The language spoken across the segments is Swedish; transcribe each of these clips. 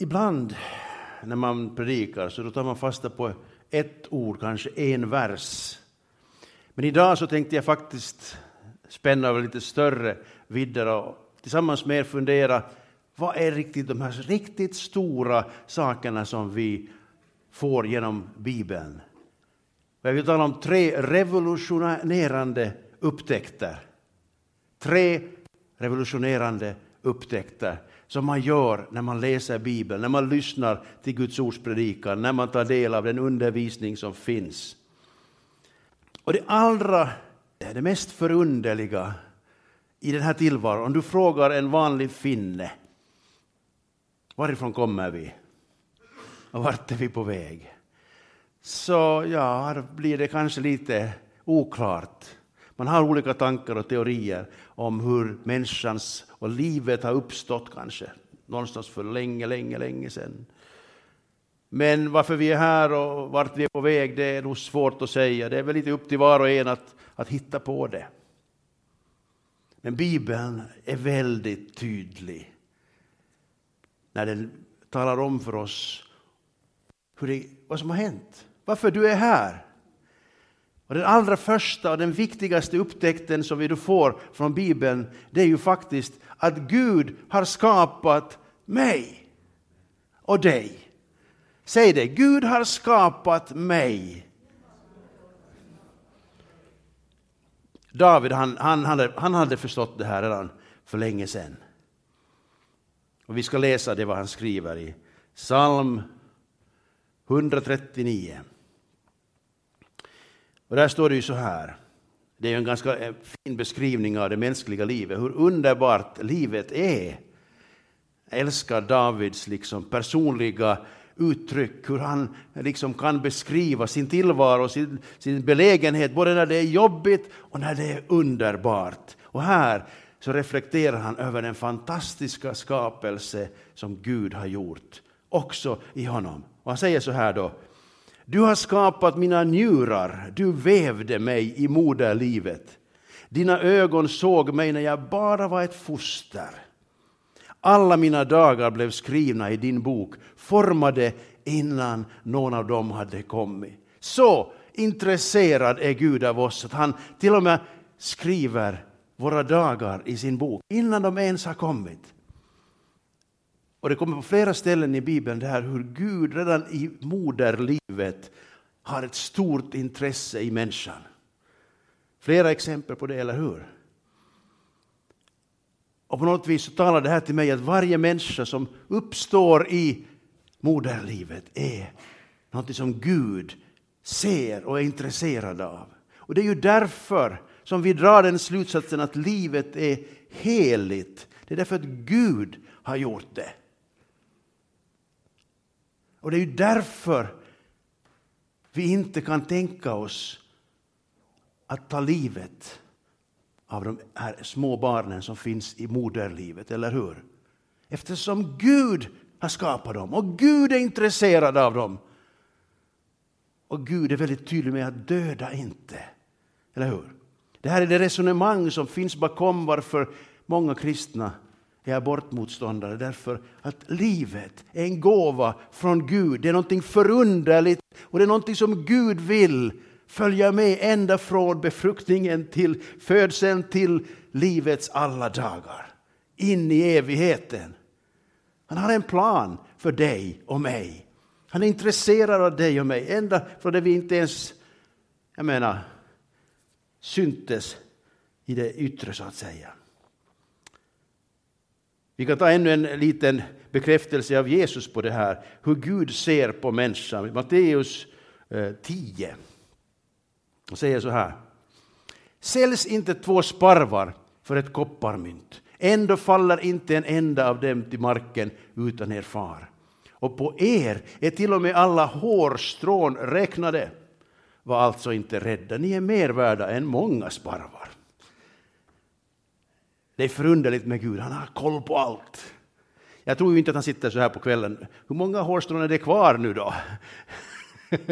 Ibland när man predikar så då tar man fasta på ett ord, kanske en vers. Men idag så tänkte jag faktiskt spänna över lite större vidder och tillsammans med er fundera vad är riktigt de här riktigt stora sakerna som vi får genom Bibeln? Jag vill tala om tre revolutionerande upptäckter. Tre revolutionerande upptäckter som man gör när man läser Bibeln, när man lyssnar till Guds ords predikan, när man tar del av den undervisning som finns. Och det allra, det mest förunderliga i den här tillvaron, om du frågar en vanlig finne, varifrån kommer vi? Och vart är vi på väg? Så ja, blir det kanske lite oklart. Man har olika tankar och teorier om hur människans och livet har uppstått kanske någonstans för länge, länge, länge sedan. Men varför vi är här och vart vi är på väg, det är nog svårt att säga. Det är väl lite upp till var och en att, att hitta på det. Men Bibeln är väldigt tydlig när den talar om för oss hur det, vad som har hänt, varför du är här. Och den allra första och den viktigaste upptäckten som vi då får från Bibeln, det är ju faktiskt att Gud har skapat mig och dig. Säg det, Gud har skapat mig. David han, han, hade, han hade förstått det här redan för länge sedan. Och vi ska läsa det vad han skriver i psalm 139. Och där står det ju så här. Det är en ganska eh, fin beskrivning av det mänskliga livet, hur underbart livet är. Jag älskar Davids liksom personliga uttryck, hur han liksom kan beskriva sin tillvaro, sin, sin belägenhet, både när det är jobbigt och när det är underbart. Och här så reflekterar han över den fantastiska skapelse som Gud har gjort, också i honom. Och han säger så här då, du har skapat mina njurar, du vävde mig i moderlivet. Dina ögon såg mig när jag bara var ett foster. Alla mina dagar blev skrivna i din bok, formade innan någon av dem hade kommit. Så intresserad är Gud av oss att han till och med skriver våra dagar i sin bok innan de ens har kommit. Och det kommer på flera ställen i Bibeln det här hur Gud redan i moderlivet har ett stort intresse i människan. Flera exempel på det, eller hur? Och på något vis så talar det här till mig att varje människa som uppstår i moderlivet är något som Gud ser och är intresserad av. Och det är ju därför som vi drar den slutsatsen att livet är heligt. Det är därför att Gud har gjort det. Och det är ju därför vi inte kan tänka oss att ta livet av de här små barnen som finns i moderlivet, eller hur? Eftersom Gud har skapat dem och Gud är intresserad av dem. Och Gud är väldigt tydlig med att döda inte. Eller hur? Det här är det resonemang som finns bakom varför många kristna är abortmotståndare därför att livet är en gåva från Gud. Det är någonting förunderligt och det är någonting som Gud vill följa med ända från befruktningen till födseln till livets alla dagar. In i evigheten. Han har en plan för dig och mig. Han är intresserad av dig och mig ända från det vi inte ens, jag menar, syntes i det yttre så att säga. Vi kan ta ännu en liten bekräftelse av Jesus på det här, hur Gud ser på människan. Matteus eh, 10. Han säger så här. Säljs inte två sparvar för ett kopparmynt, ändå faller inte en enda av dem till marken utan er far. Och på er är till och med alla hårstrån räknade. Var alltså inte rädda, ni är mer värda än många sparvar. Det är förunderligt med Gud, han har koll på allt. Jag tror ju inte att han sitter så här på kvällen. Hur många hårstrån är det kvar nu då?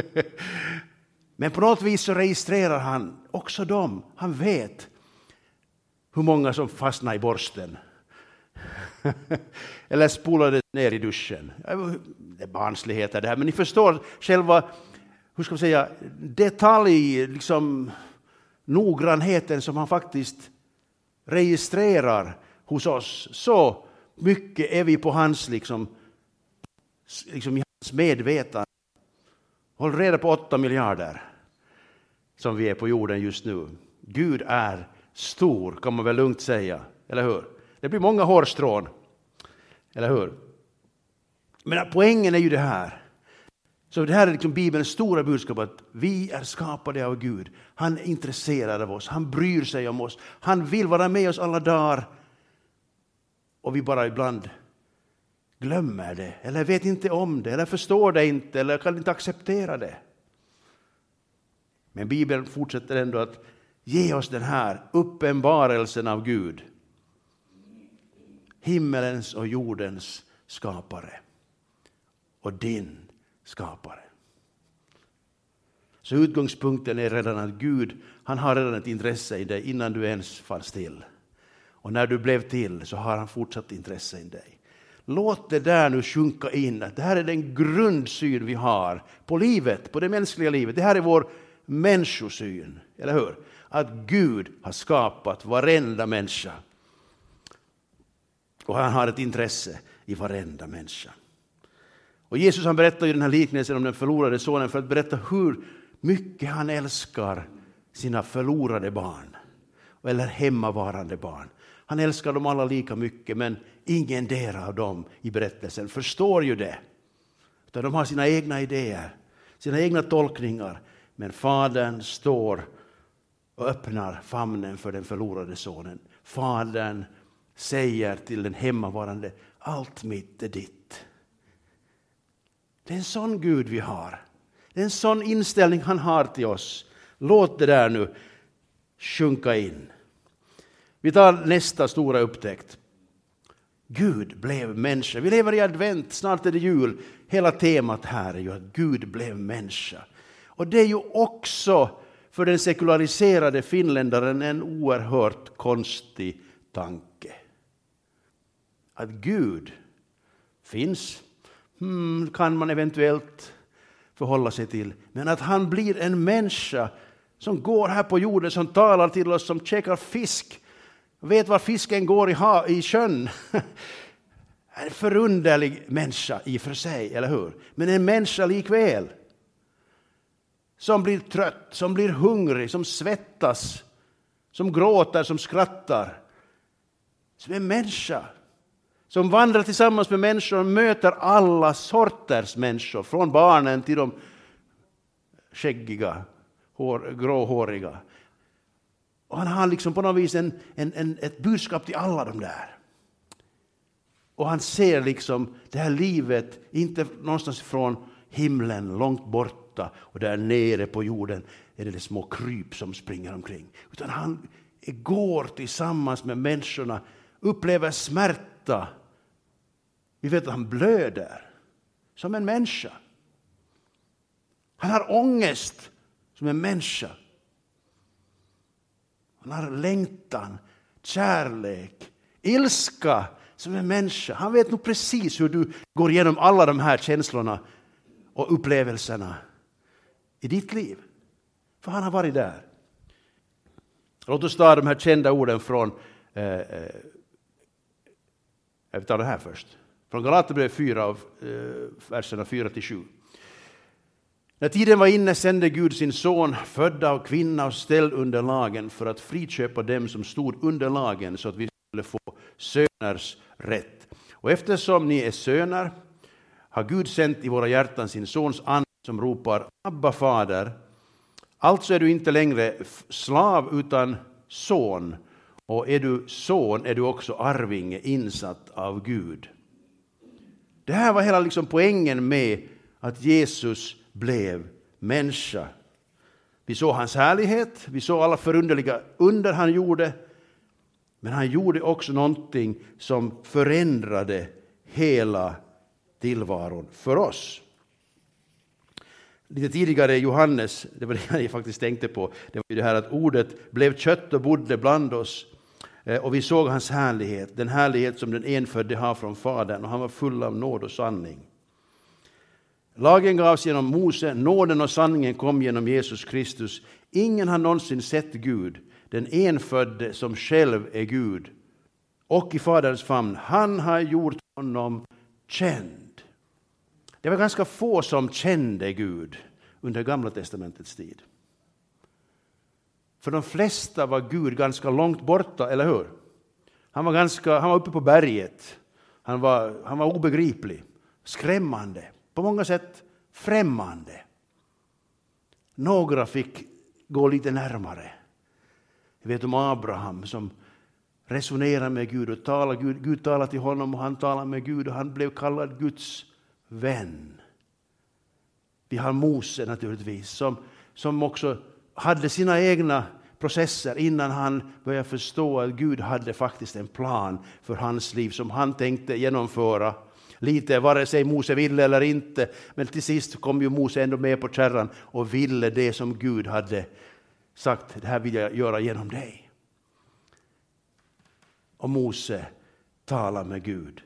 Men på något vis så registrerar han också dem. Han vet hur många som fastnar i borsten. Eller spolade ner i duschen. Det är barnsligheter det här, men ni förstår själva hur ska man säga, detalj, liksom, noggrannheten som han faktiskt registrerar hos oss. Så mycket är vi på hans, liksom, liksom i hans medvetande. Håll reda på åtta miljarder som vi är på jorden just nu. Gud är stor, kan man väl lugnt säga, eller hur? Det blir många hårstrån, eller hur? Men poängen är ju det här. Så det här är liksom Bibelns stora budskap att vi är skapade av Gud. Han är intresserad av oss, han bryr sig om oss, han vill vara med oss alla dagar. Och vi bara ibland glömmer det, eller vet inte om det, eller förstår det inte, eller kan inte acceptera det. Men Bibeln fortsätter ändå att ge oss den här uppenbarelsen av Gud. Himmelens och jordens skapare. Och din skapare. Så utgångspunkten är redan att Gud, han har redan ett intresse i dig innan du ens fanns till. Och när du blev till så har han fortsatt intresse i dig. Låt det där nu sjunka in, att det här är den grundsyn vi har på livet, på det mänskliga livet. Det här är vår människosyn, eller hur? Att Gud har skapat varenda människa. Och han har ett intresse i varenda människa. Och Jesus han berättar ju den här liknelsen om den förlorade sonen för att berätta hur mycket han älskar sina förlorade barn, eller hemmavarande barn. Han älskar dem alla lika mycket, men ingen del av dem i berättelsen förstår ju det. Utan de har sina egna idéer, sina egna tolkningar. Men Fadern står och öppnar famnen för den förlorade sonen. Fadern säger till den hemmavarande, allt mitt är ditt. Det är en sån Gud vi har. Det är en sån inställning han har till oss. Låt det där nu sjunka in. Vi tar nästa stora upptäckt. Gud blev människa. Vi lever i advent, snart är det jul. Hela temat här är ju att Gud blev människa. Och det är ju också för den sekulariserade finländaren en oerhört konstig tanke. Att Gud finns, hmm, kan man eventuellt förhålla sig till. Men att han blir en människa som går här på jorden, som talar till oss, som käkar fisk, vet var fisken går i, ha, i sjön. En förunderlig människa i och för sig, eller hur? Men en människa likväl. Som blir trött, som blir hungrig, som svettas, som gråter, som skrattar. Som en människa som vandrar tillsammans med människor och möter alla sorters människor, från barnen till de skäggiga, hår, gråhåriga. Och han har liksom på något vis en, en, en, ett budskap till alla de där. Och han ser liksom det här livet, inte någonstans från himlen, långt borta, och där nere på jorden är det, det små kryp som springer omkring. Utan han går tillsammans med människorna, upplever smärta. Vi vet att han blöder, som en människa. Han har ångest, som en människa. Han har längtan, kärlek, ilska som en människa. Han vet nog precis hur du går igenom alla de här känslorna och upplevelserna i ditt liv. För han har varit där. Låt oss ta de här kända orden från, eh, eh vi jag tar det här först, från Galaterbrevet 4, av, eh, verserna 4 till 7. När tiden var inne sände Gud sin son, född av kvinna och ställd under lagen, för att friköpa dem som stod under lagen, så att vi skulle få söners rätt. Och eftersom ni är söner har Gud sänt i våra hjärtan sin sons ande som ropar Abba fader. Alltså är du inte längre slav utan son. Och är du son är du också arvinge insatt av Gud. Det här var hela liksom poängen med att Jesus blev människa. Vi såg hans härlighet, vi såg alla förunderliga under han gjorde. Men han gjorde också någonting som förändrade hela tillvaron för oss. Lite tidigare i Johannes, det var det jag faktiskt tänkte på, det var ju det här att ordet blev kött och bodde bland oss. Eh, och vi såg hans härlighet, den härlighet som den enfödde har från Fadern, och han var full av nåd och sanning. Lagen gavs genom Mose, nåden och sanningen kom genom Jesus Kristus. Ingen har någonsin sett Gud, den enfödde som själv är Gud och i Faderns famn. Han har gjort honom känd. Det var ganska få som kände Gud under Gamla testamentets tid. För de flesta var Gud ganska långt borta, eller hur? Han var, ganska, han var uppe på berget. Han var, han var obegriplig, skrämmande, på många sätt främmande. Några fick gå lite närmare. Jag vet om Abraham som resonerade med Gud och talade. Gud, Gud talade till honom och han talade med Gud och han blev kallad Guds vän. Vi har Mose naturligtvis som, som också hade sina egna processer innan han började förstå att Gud hade faktiskt en plan för hans liv som han tänkte genomföra. Lite vare sig Mose ville eller inte, men till sist kom ju Mose ändå med på kärran och ville det som Gud hade sagt, det här vill jag göra genom dig. Och Mose talar med Gud,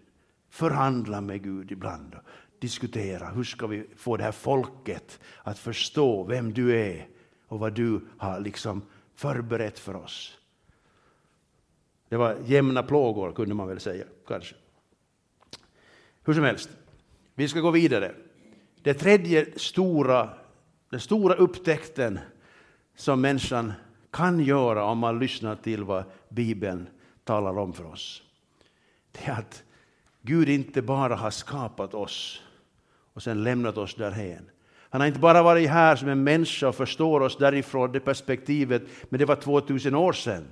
förhandlar med Gud ibland diskuterar, diskutera hur ska vi få det här folket att förstå vem du är och vad du har liksom förberett för oss. Det var jämna plågor kunde man väl säga, kanske. Hur som helst, vi ska gå vidare. Det tredje stora, den stora upptäckten som människan kan göra om man lyssnar till vad Bibeln talar om för oss. Det är att Gud inte bara har skapat oss och sen lämnat oss därhen. Han har inte bara varit här som en människa och förstår oss därifrån det perspektivet, men det var 2000 år sedan.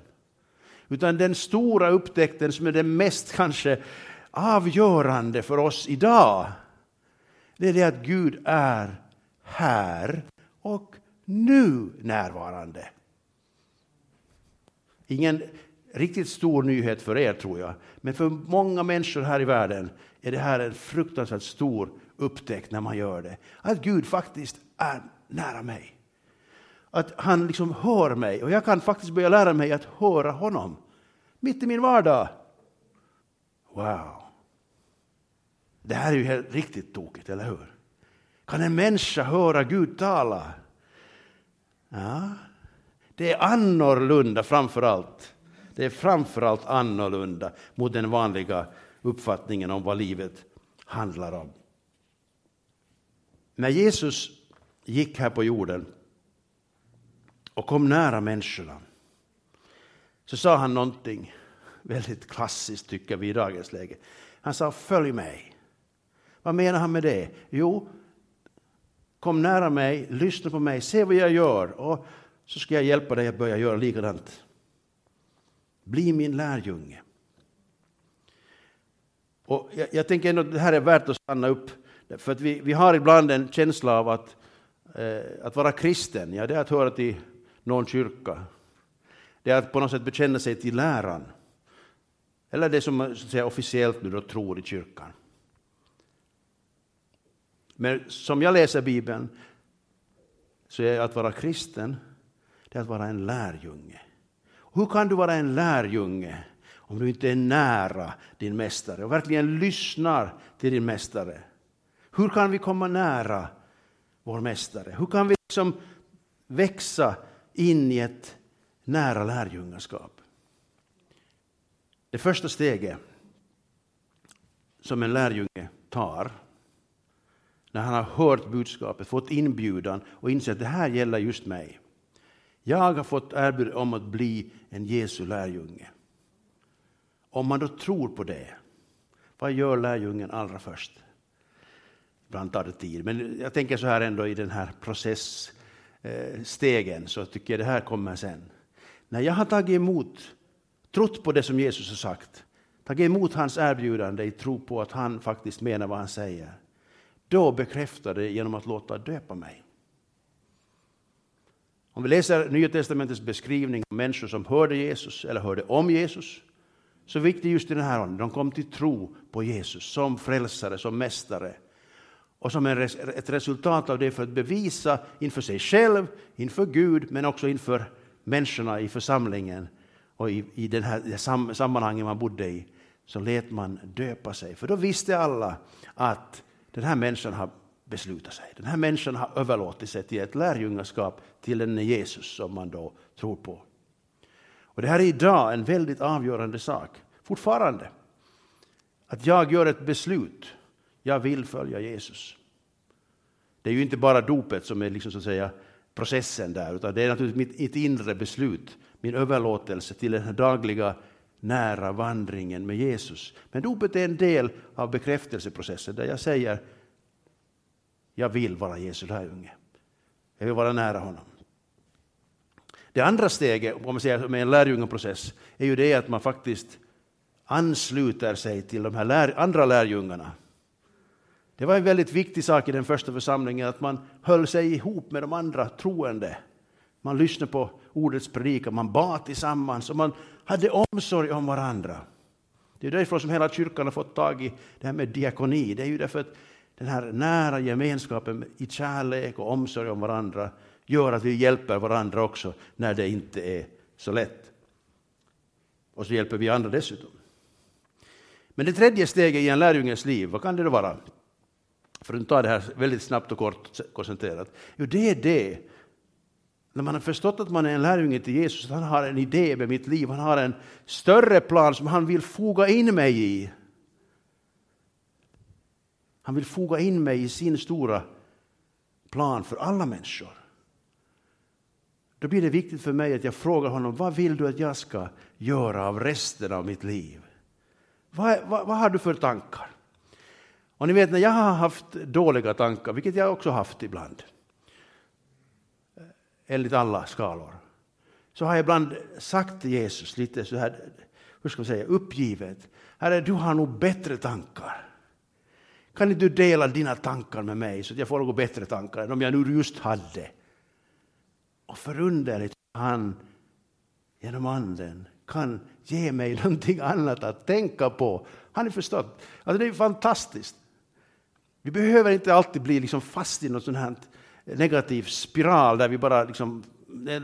Utan den stora upptäckten som är den mest kanske avgörande för oss idag, det är det att Gud är här och nu närvarande. Ingen riktigt stor nyhet för er tror jag, men för många människor här i världen är det här en fruktansvärt stor upptäckt när man gör det. Att Gud faktiskt är nära mig. Att han liksom hör mig och jag kan faktiskt börja lära mig att höra honom. Mitt i min vardag. Wow. Det här är ju helt riktigt tokigt, eller hur? Kan en människa höra Gud tala? Ja, det är annorlunda framför allt. Det är framför allt annorlunda mot den vanliga uppfattningen om vad livet handlar om. När Jesus gick här på jorden och kom nära människorna så sa han någonting väldigt klassiskt tycker vi i dagens läge. Han sa följ mig. Vad menar han med det? Jo, kom nära mig, lyssna på mig, se vad jag gör och så ska jag hjälpa dig att börja göra likadant. Bli min lärjunge. Och jag, jag tänker ändå att det här är värt att stanna upp för att vi, vi har ibland en känsla av att, eh, att vara kristen, ja, det är att höra till någon kyrka. Det är att på något sätt bekänna sig till läran. Eller det som man säga, officiellt nu då tror i kyrkan. Men som jag läser Bibeln så är att vara kristen, det är att vara en lärjunge. Hur kan du vara en lärjunge om du inte är nära din mästare och verkligen lyssnar till din mästare? Hur kan vi komma nära vår mästare? Hur kan vi liksom växa in i ett nära lärjungaskap? Det första steget som en lärjunge tar när han har hört budskapet, fått inbjudan och insett att det här gäller just mig. Jag har fått erbjudande om att bli en Jesu lärjunge. Om man då tror på det, vad gör lärjungen allra först? Ibland tar det tid, men jag tänker så här ändå i den här processstegen så tycker jag det här kommer sen. När jag har tagit emot, trott på det som Jesus har sagt, tagit emot hans erbjudande i tro på att han faktiskt menar vad han säger, då bekräftar det genom att låta döpa mig. Om vi läser Nya Testamentets beskrivning av människor som hörde Jesus eller hörde om Jesus, så viktigt just i den här åldern, de kom till tro på Jesus som frälsare, som mästare. Och som ett resultat av det för att bevisa inför sig själv, inför Gud, men också inför människorna i församlingen och i, i den här sam, sammanhanget man bodde i så lät man döpa sig. För då visste alla att den här människan har beslutat sig. Den här människan har överlåtit sig till ett lärjungaskap till den Jesus som man då tror på. Och det här är idag en väldigt avgörande sak, fortfarande. Att jag gör ett beslut, jag vill följa Jesus. Det är ju inte bara dopet som är liksom så att säga processen där, utan det är naturligtvis mitt inre beslut, min överlåtelse till den dagliga nära vandringen med Jesus. Men dopet är en del av bekräftelseprocessen där jag säger jag vill vara Jesu lärjunge. Jag vill vara nära honom. Det andra steget om man säger, med en lärjungaprocess är ju det att man faktiskt ansluter sig till de här lär, andra lärjungarna. Det var en väldigt viktig sak i den första församlingen att man höll sig ihop med de andra troende. Man lyssnade på ordets predikan, man bad tillsammans och man hade omsorg om varandra. Det är därför som hela kyrkan har fått tag i det här med diakoni. Det är ju därför att den här nära gemenskapen i kärlek och omsorg om varandra gör att vi hjälper varandra också när det inte är så lätt. Och så hjälper vi andra dessutom. Men det tredje steget i en lärjunges liv, vad kan det då vara? För att ta det här väldigt snabbt och kort koncentrerat. Jo, det är det. När man har förstått att man är en lärjunge till Jesus, att han har en idé med mitt liv, han har en större plan som han vill foga in mig i. Han vill foga in mig i sin stora plan för alla människor. Då blir det viktigt för mig att jag frågar honom, vad vill du att jag ska göra av resten av mitt liv? Vad, vad, vad har du för tankar? Och ni vet när jag har haft dåliga tankar, vilket jag också haft ibland, eh, enligt alla skalor, så har jag ibland sagt till Jesus lite så här, hur ska man säga, uppgivet, Herre du har nog bättre tankar. Kan inte du dela dina tankar med mig så att jag får något bättre tankar än om jag nu just hade? Och förunderligt han genom anden kan ge mig någonting annat att tänka på. Har ni förstått? Alltså det är fantastiskt. Vi behöver inte alltid bli liksom fast i någon sån här negativ spiral där vi bara liksom,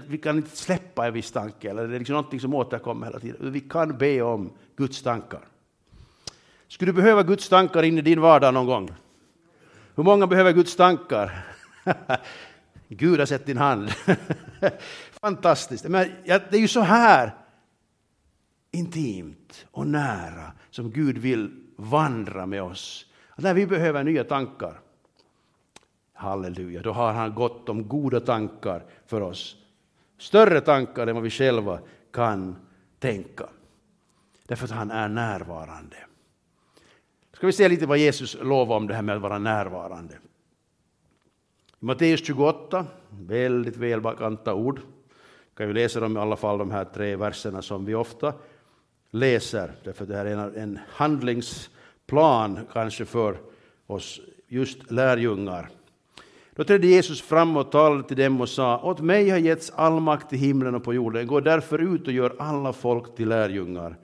vi kan inte släppa en viss tanke eller det är liksom någonting som återkommer hela tiden. Vi kan be om Guds tankar. Skulle du behöva Guds tankar in i din vardag någon gång? Hur många behöver Guds tankar? Gud har sett din hand. Fantastiskt. Men det är ju så här intimt och nära som Gud vill vandra med oss när vi behöver nya tankar, halleluja, då har han gott om goda tankar för oss. Större tankar än vad vi själva kan tänka. Därför att han är närvarande. Ska vi se lite vad Jesus lovar om det här med att vara närvarande. I Matteus 28, väldigt välbekanta ord. Kan ju läsa dem i alla fall, de här tre verserna som vi ofta läser, därför det här är en handlings plan, kanske för oss just lärjungar. Då trädde Jesus fram och talade till dem och sa, åt mig har getts all makt i himlen och på jorden, gå därför ut och gör alla folk till lärjungar.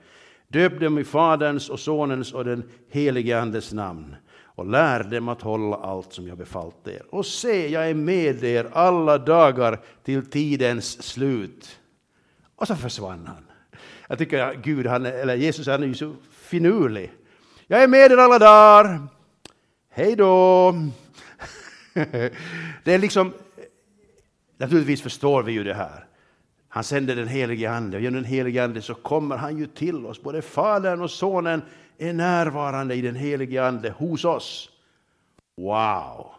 Döp dem i Faderns och Sonens och den helige Andes namn och lär dem att hålla allt som jag befallt er. Och se, jag är med er alla dagar till tidens slut. Och så försvann han. Jag tycker att Gud, han, eller Jesus, han är ju så finurlig. Jag är med er alla dagar. Hej då! Det är liksom, naturligtvis förstår vi ju det här. Han sänder den helige Ande och genom den helige Ande så kommer han ju till oss. Både Fadern och Sonen är närvarande i den helige Ande hos oss. Wow!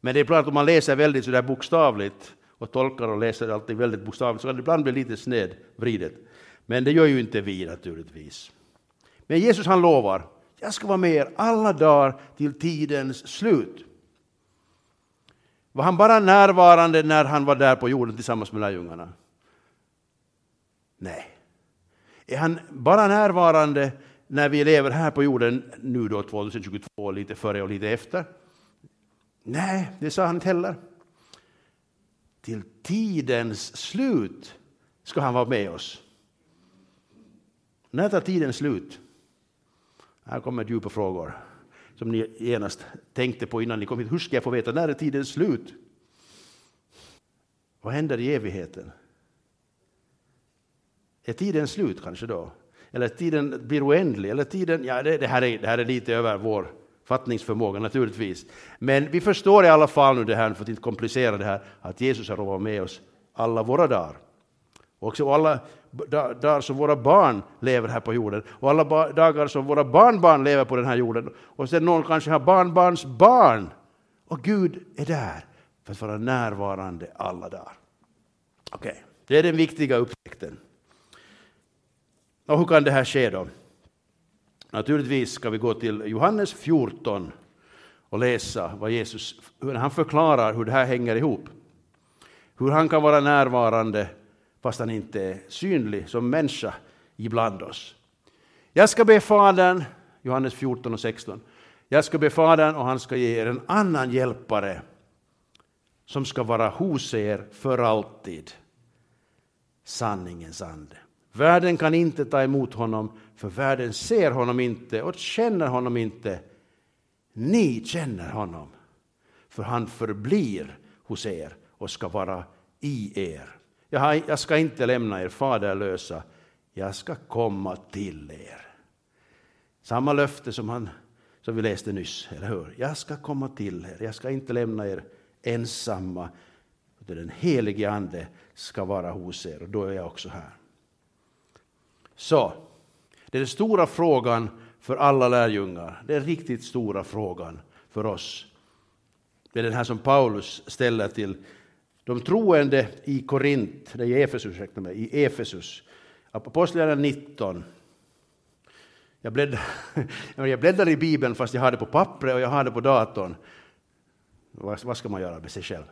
Men det är klart, om man läser väldigt sådär bokstavligt och tolkar och läser alltid väldigt bokstavligt så kan det ibland bli lite snedvridet. Men det gör ju inte vi naturligtvis. Men Jesus han lovar, jag ska vara med er alla dagar till tidens slut. Var han bara närvarande när han var där på jorden tillsammans med lärjungarna? Nej. Är han bara närvarande när vi lever här på jorden, nu då 2022, lite före och lite efter? Nej, det sa han inte heller. Till tidens slut ska han vara med oss. När tar tiden slut? Här kommer djupa frågor som ni genast tänkte på innan ni kom hit. Hur ska jag få veta när är tiden slut? Vad händer i evigheten? Är tiden slut kanske då? Eller tiden blir oändlig? Eller tiden, ja, det, det, här är, det här är lite över vår fattningsförmåga naturligtvis. Men vi förstår i alla fall nu det här, för att inte komplicera det här, att Jesus har varit med oss alla våra dagar. Och också alla dagar som våra barn lever här på jorden och alla dagar som våra barnbarn lever på den här jorden. Och sen någon kanske har barnbarns barn. Och Gud är där för att vara närvarande alla dagar. Okej, okay. det är den viktiga upptäckten. Och hur kan det här ske då? Naturligtvis ska vi gå till Johannes 14 och läsa vad Jesus, hur han förklarar hur det här hänger ihop. Hur han kan vara närvarande fast han inte är synlig som människa ibland oss. Jag ska be Fadern, Johannes 14 och 16, jag ska be Fadern och han ska ge er en annan hjälpare som ska vara hos er för alltid. Sanningens ande. Världen kan inte ta emot honom, för världen ser honom inte och känner honom inte. Ni känner honom, för han förblir hos er och ska vara i er. Jag ska inte lämna er faderlösa, jag ska komma till er. Samma löfte som, han, som vi läste nyss, eller hur? Jag ska komma till er, jag ska inte lämna er ensamma. Den helige Ande ska vara hos er och då är jag också här. Så, det är den stora frågan för alla lärjungar. Det är den riktigt stora frågan för oss. Det är den här som Paulus ställer till de troende i Korint, i Efesus, ursäkta mig, i Efesus, Apostlagärningarna 19. Jag bläddrar, jag bläddrar i Bibeln fast jag har det på pappret och jag har det på datorn. Vad, vad ska man göra med sig själv?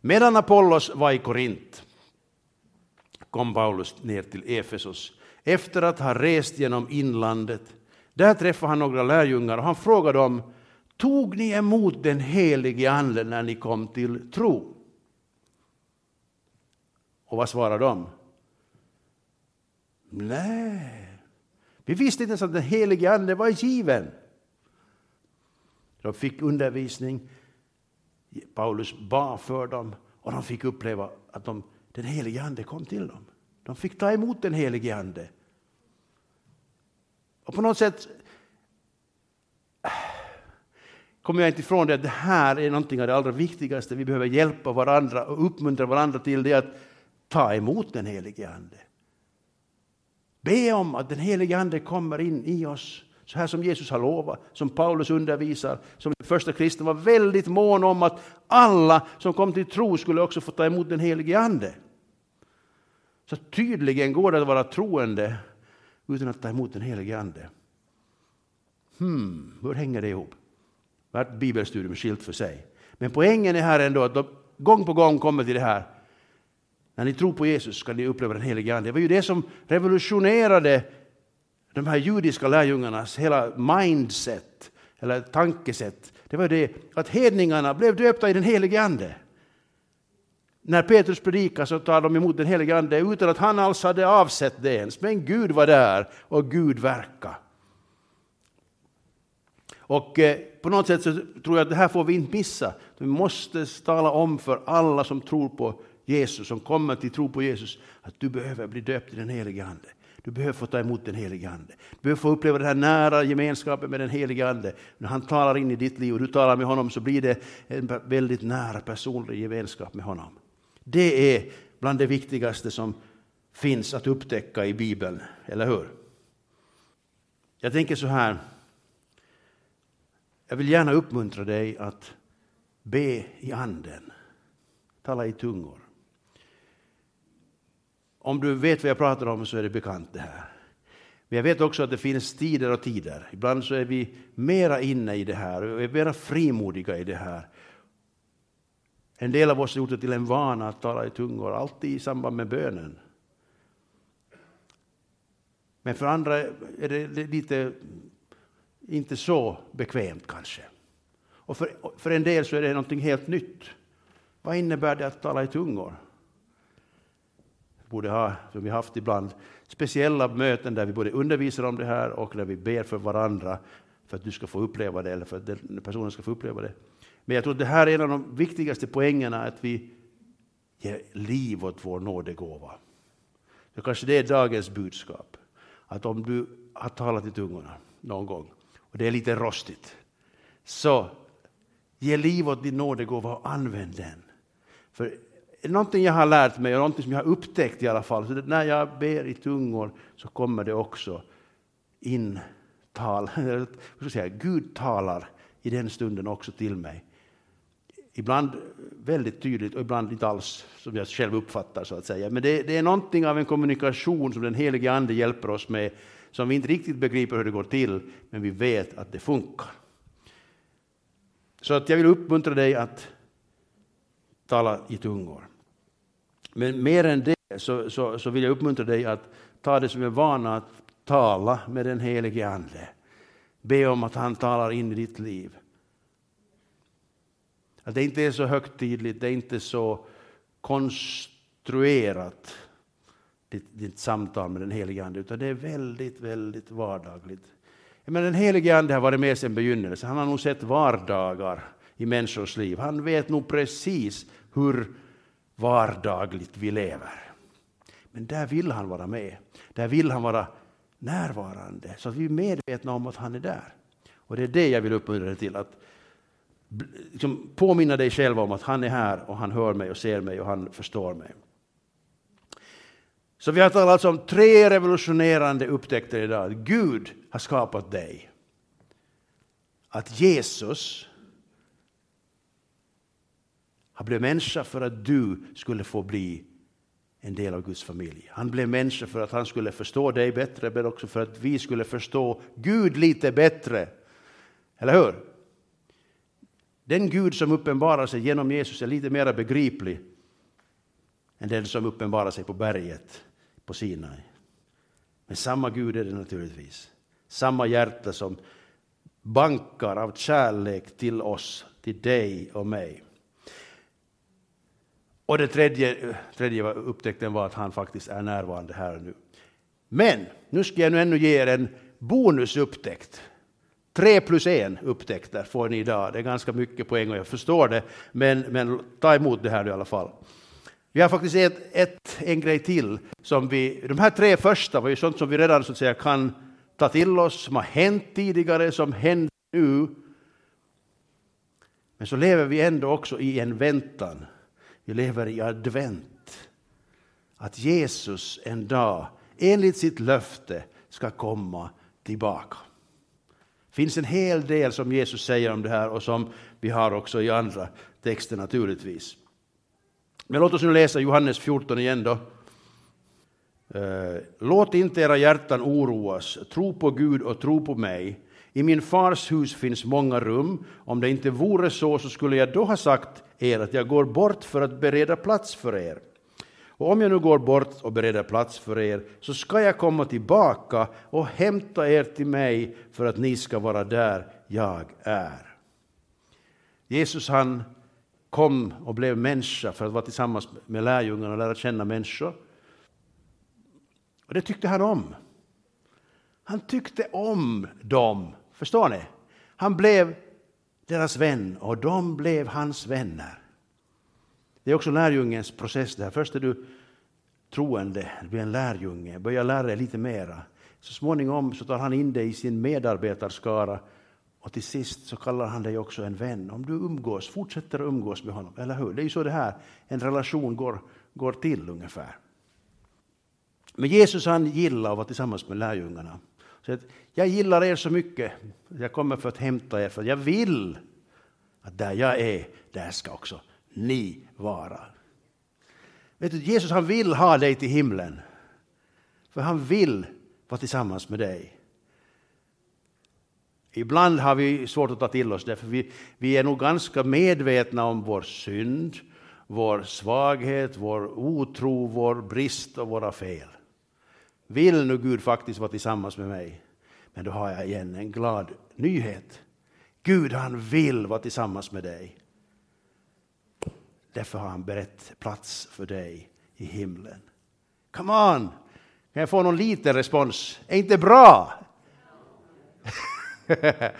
Medan Apollos var i Korint kom Paulus ner till Efesos efter att ha rest genom inlandet. Där träffade han några lärjungar och han frågade dem Tog ni emot den helige Ande när ni kom till tro? Och vad svarade de? Nej, vi visste inte ens att den helige Ande var given. De fick undervisning, Paulus bad för dem och de fick uppleva att de, den helige Ande kom till dem. De fick ta emot den helige Ande. Och på något sätt äh, kommer jag inte ifrån det att det här är någonting av det allra viktigaste. Vi behöver hjälpa varandra och uppmuntra varandra till det att ta emot den helige Ande. Be om att den helige Ande kommer in i oss, så här som Jesus har lovat, som Paulus undervisar, som den första kristen var väldigt mån om att alla som kom till tro skulle också få ta emot den helige Ande. Så tydligen går det att vara troende utan att ta emot den helige Ande. Hmm, hur hänger det ihop? Vart bibelstudium skilt för sig. Men poängen är här ändå att de gång på gång kommer till det här när ni tror på Jesus ska ni uppleva den helige Ande. Det var ju det som revolutionerade de här judiska lärjungarnas hela mindset, eller tankesätt. Det var det att hedningarna blev döpta i den helige Ande. När Petrus predikar så tar de emot den helige Ande utan att han alls hade avsett det ens. Men Gud var där och Gud verkade. Och eh, på något sätt så tror jag att det här får vi inte missa. Vi måste tala om för alla som tror på Jesus, som kommer till tro på Jesus, att du behöver bli döpt i den helige Ande. Du behöver få ta emot den helige Ande. Du behöver få uppleva den här nära gemenskapen med den helige Ande. När han talar in i ditt liv och du talar med honom så blir det en väldigt nära personlig gemenskap med honom. Det är bland det viktigaste som finns att upptäcka i Bibeln, eller hur? Jag tänker så här. Jag vill gärna uppmuntra dig att be i anden, tala i tungor. Om du vet vad jag pratar om så är det bekant det här. Men jag vet också att det finns tider och tider. Ibland så är vi mera inne i det här och är mera frimodiga i det här. En del av oss har gjort det till en vana att tala i tungor, alltid i samband med bönen. Men för andra är det lite inte så bekvämt kanske. Och för, för en del så är det någonting helt nytt. Vad innebär det att tala i tungor? Borde ha, som vi haft ibland, speciella möten där vi både undervisar om det här och där vi ber för varandra för att du ska få uppleva det eller för att den personen ska få uppleva det. Men jag tror att det här är en av de viktigaste poängerna, att vi ger liv åt vår nådegåva. Det kanske det är dagens budskap. Att om du har talat i tungorna någon gång och det är lite rostigt, så ge liv åt din nådegåva och använd den. För någonting jag har lärt mig och någonting som jag har upptäckt i alla fall, så när jag ber i tungor så kommer det också in tal, ska säga, Gud talar i den stunden också till mig. Ibland väldigt tydligt och ibland inte alls som jag själv uppfattar så att säga. Men det, det är någonting av en kommunikation som den helige Ande hjälper oss med som vi inte riktigt begriper hur det går till, men vi vet att det funkar. Så att jag vill uppmuntra dig att tala i tungor. Men mer än det så, så, så vill jag uppmuntra dig att ta det som är vana att tala med den helige Ande. Be om att han talar in i ditt liv. Att det inte är så högtidligt, det är inte så konstruerat, ditt, ditt samtal med den helige Ande, utan det är väldigt, väldigt vardagligt. Men den helige Ande har varit med sedan begynnelsen. Han har nog sett vardagar i människors liv. Han vet nog precis hur vardagligt vi lever. Men där vill han vara med. Där vill han vara närvarande, så att vi är medvetna om att han är där. Och det är det jag vill uppmuntra dig till, att liksom påminna dig själv om att han är här och han hör mig och ser mig och han förstår mig. Så vi har talat alltså om tre revolutionerande upptäckter idag. Gud har skapat dig. Att Jesus han blev människa för att du skulle få bli en del av Guds familj. Han blev människa för att han skulle förstå dig bättre, men också för att vi skulle förstå Gud lite bättre. Eller hur? Den Gud som uppenbarar sig genom Jesus är lite mer begriplig än den som uppenbarar sig på berget på Sinai. Men samma Gud är det naturligtvis. Samma hjärta som bankar av kärlek till oss, till dig och mig. Och den tredje, tredje upptäckten var att han faktiskt är närvarande här och nu. Men nu ska jag nu ännu ge er en bonusupptäckt. Tre plus en upptäckter får ni idag. Det är ganska mycket poäng och jag förstår det, men, men ta emot det här i alla fall. Vi har faktiskt ett, ett, en grej till. Som vi, de här tre första var ju sånt som vi redan så att säga, kan ta till oss, som har hänt tidigare, som händer nu. Men så lever vi ändå också i en väntan vi lever i advent. Att Jesus en dag, enligt sitt löfte, ska komma tillbaka. Det finns en hel del som Jesus säger om det här och som vi har också i andra texter naturligtvis. Men låt oss nu läsa Johannes 14 igen då. Eh, låt inte era hjärtan oroas, tro på Gud och tro på mig. I min fars hus finns många rum. Om det inte vore så, så skulle jag då ha sagt er att jag går bort för att bereda plats för er. Och om jag nu går bort och bereder plats för er, så ska jag komma tillbaka och hämta er till mig för att ni ska vara där jag är. Jesus han kom och blev människa för att vara tillsammans med lärjungarna och lära känna människor. Och det tyckte han om. Han tyckte om dem. Förstår ni? Han blev deras vän och de blev hans vänner. Det är också lärjungens process. Där. Först är du troende, du blir en lärjunge, börjar lära dig lite mera. Så småningom så tar han in dig i sin medarbetarskara och till sist så kallar han dig också en vän. Om du umgås, fortsätter att umgås med honom, eller hur? Det är ju så det här en relation går, går till ungefär. Men Jesus han gillar att vara tillsammans med lärjungarna. Så att jag gillar er så mycket, jag kommer för att hämta er, för jag vill att där jag är, där ska också ni vara. Vet du, Jesus han vill ha dig till himlen, för han vill vara tillsammans med dig. Ibland har vi svårt att ta till oss det, för vi, vi är nog ganska medvetna om vår synd, vår svaghet, vår otro, vår brist och våra fel. Vill nu Gud faktiskt vara tillsammans med mig? Men då har jag igen en glad nyhet. Gud han vill vara tillsammans med dig. Därför har han berett plats för dig i himlen. Come on! Kan jag få någon liten respons? Är inte bra?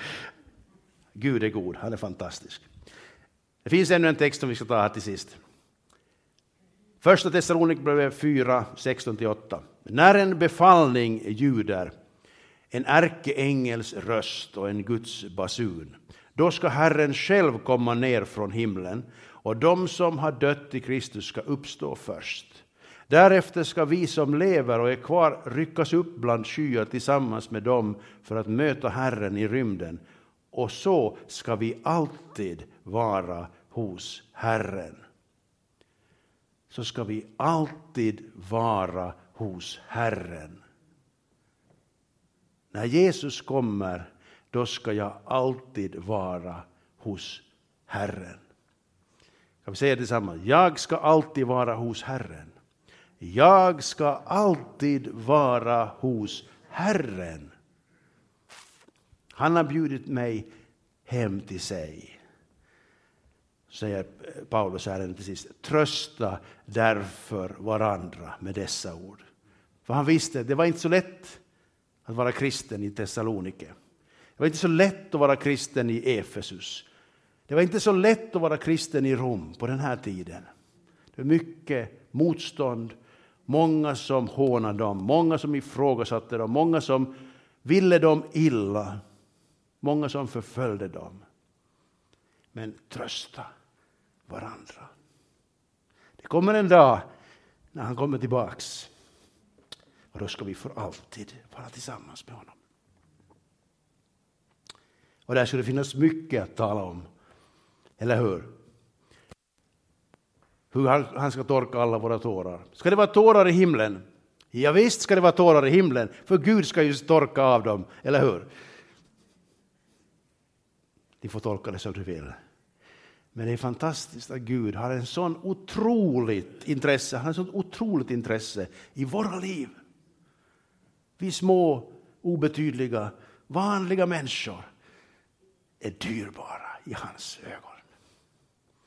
Gud är god, han är fantastisk. Det finns ännu en text som vi ska ta här till sist. Första Thessalonikerbrevet 4, 16-8. När en befallning ljuder, en ärkeängels röst och en Guds basun, då ska Herren själv komma ner från himlen och de som har dött i Kristus ska uppstå först. Därefter ska vi som lever och är kvar ryckas upp bland skyar tillsammans med dem för att möta Herren i rymden. Och så ska vi alltid vara hos Herren. Så ska vi alltid vara hos Herren. När Jesus kommer, då ska jag alltid vara hos Herren. Kan vi säga detsamma? Jag ska alltid vara hos Herren. Jag ska alltid vara hos Herren. Han har bjudit mig hem till sig. Säger Paulus här till sist. Trösta därför varandra med dessa ord. För han visste, det var inte så lätt att vara kristen i Thessalonike. Det var inte så lätt att vara kristen i Efesus. Det var inte så lätt att vara kristen i Rom på den här tiden. Det var mycket motstånd, många som hånade dem, många som ifrågasatte dem, många som ville dem illa, många som förföljde dem. Men trösta varandra. Det kommer en dag när han kommer tillbaks och då ska vi för alltid vara tillsammans med honom. Och där skulle det finnas mycket att tala om, eller hur? Hur han ska torka alla våra tårar. Ska det vara tårar i himlen? Ja, visst ska det vara tårar i himlen, för Gud ska ju torka av dem, eller hur? De får tolka det som du vill. Men det är fantastiskt att Gud har en sån otroligt intresse, han har ett sånt otroligt intresse i våra liv. Vi små, obetydliga, vanliga människor är dyrbara i hans ögon.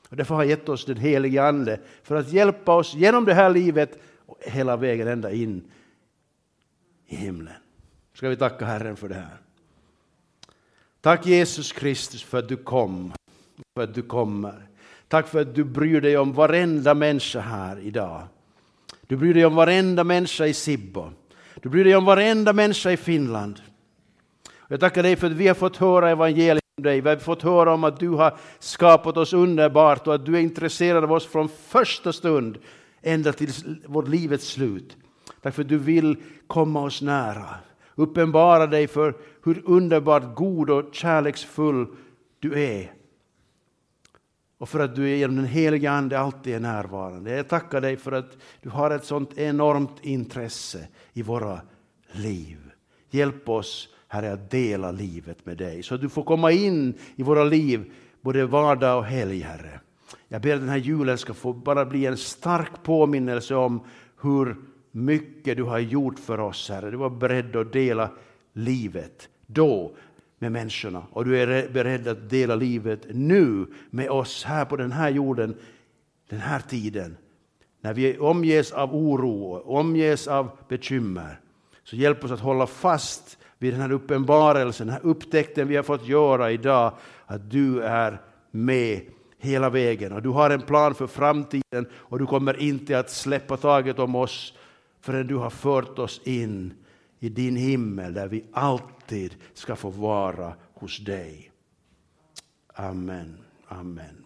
Och därför har han gett oss den helige Ande för att hjälpa oss genom det här livet och hela vägen ända in i himlen. Ska vi tacka Herren för det här. Tack Jesus Kristus för att du kom, för att du kommer. Tack för att du bryr dig om varenda människa här idag. Du bryr dig om varenda människa i Sibbo. Du bryr dig om varenda människa i Finland. Jag tackar dig för att vi har fått höra evangeliet om dig. Vi har fått höra om att du har skapat oss underbart och att du är intresserad av oss från första stund ända till vårt livets slut. Tack för att du vill komma oss nära. Uppenbara dig för hur underbart god och kärleksfull du är. Och för att du genom den heliga Ande alltid är närvarande. Jag tackar dig för att du har ett sånt enormt intresse i våra liv. Hjälp oss Herre, att dela livet med dig. Så att du får komma in i våra liv, både vardag och helg, Herre. Jag ber att den här julen ska få bara bli en stark påminnelse om hur mycket du har gjort för oss, Herre. Du var beredd att dela livet då med människorna och du är beredd att dela livet nu med oss här på den här jorden, den här tiden. När vi omges av oro, omges av bekymmer, så hjälp oss att hålla fast vid den här uppenbarelsen, den här upptäckten vi har fått göra idag, att du är med hela vägen och du har en plan för framtiden och du kommer inte att släppa taget om oss förrän du har fört oss in i din himmel där vi alltid ska få vara hos dig. Amen. Amen.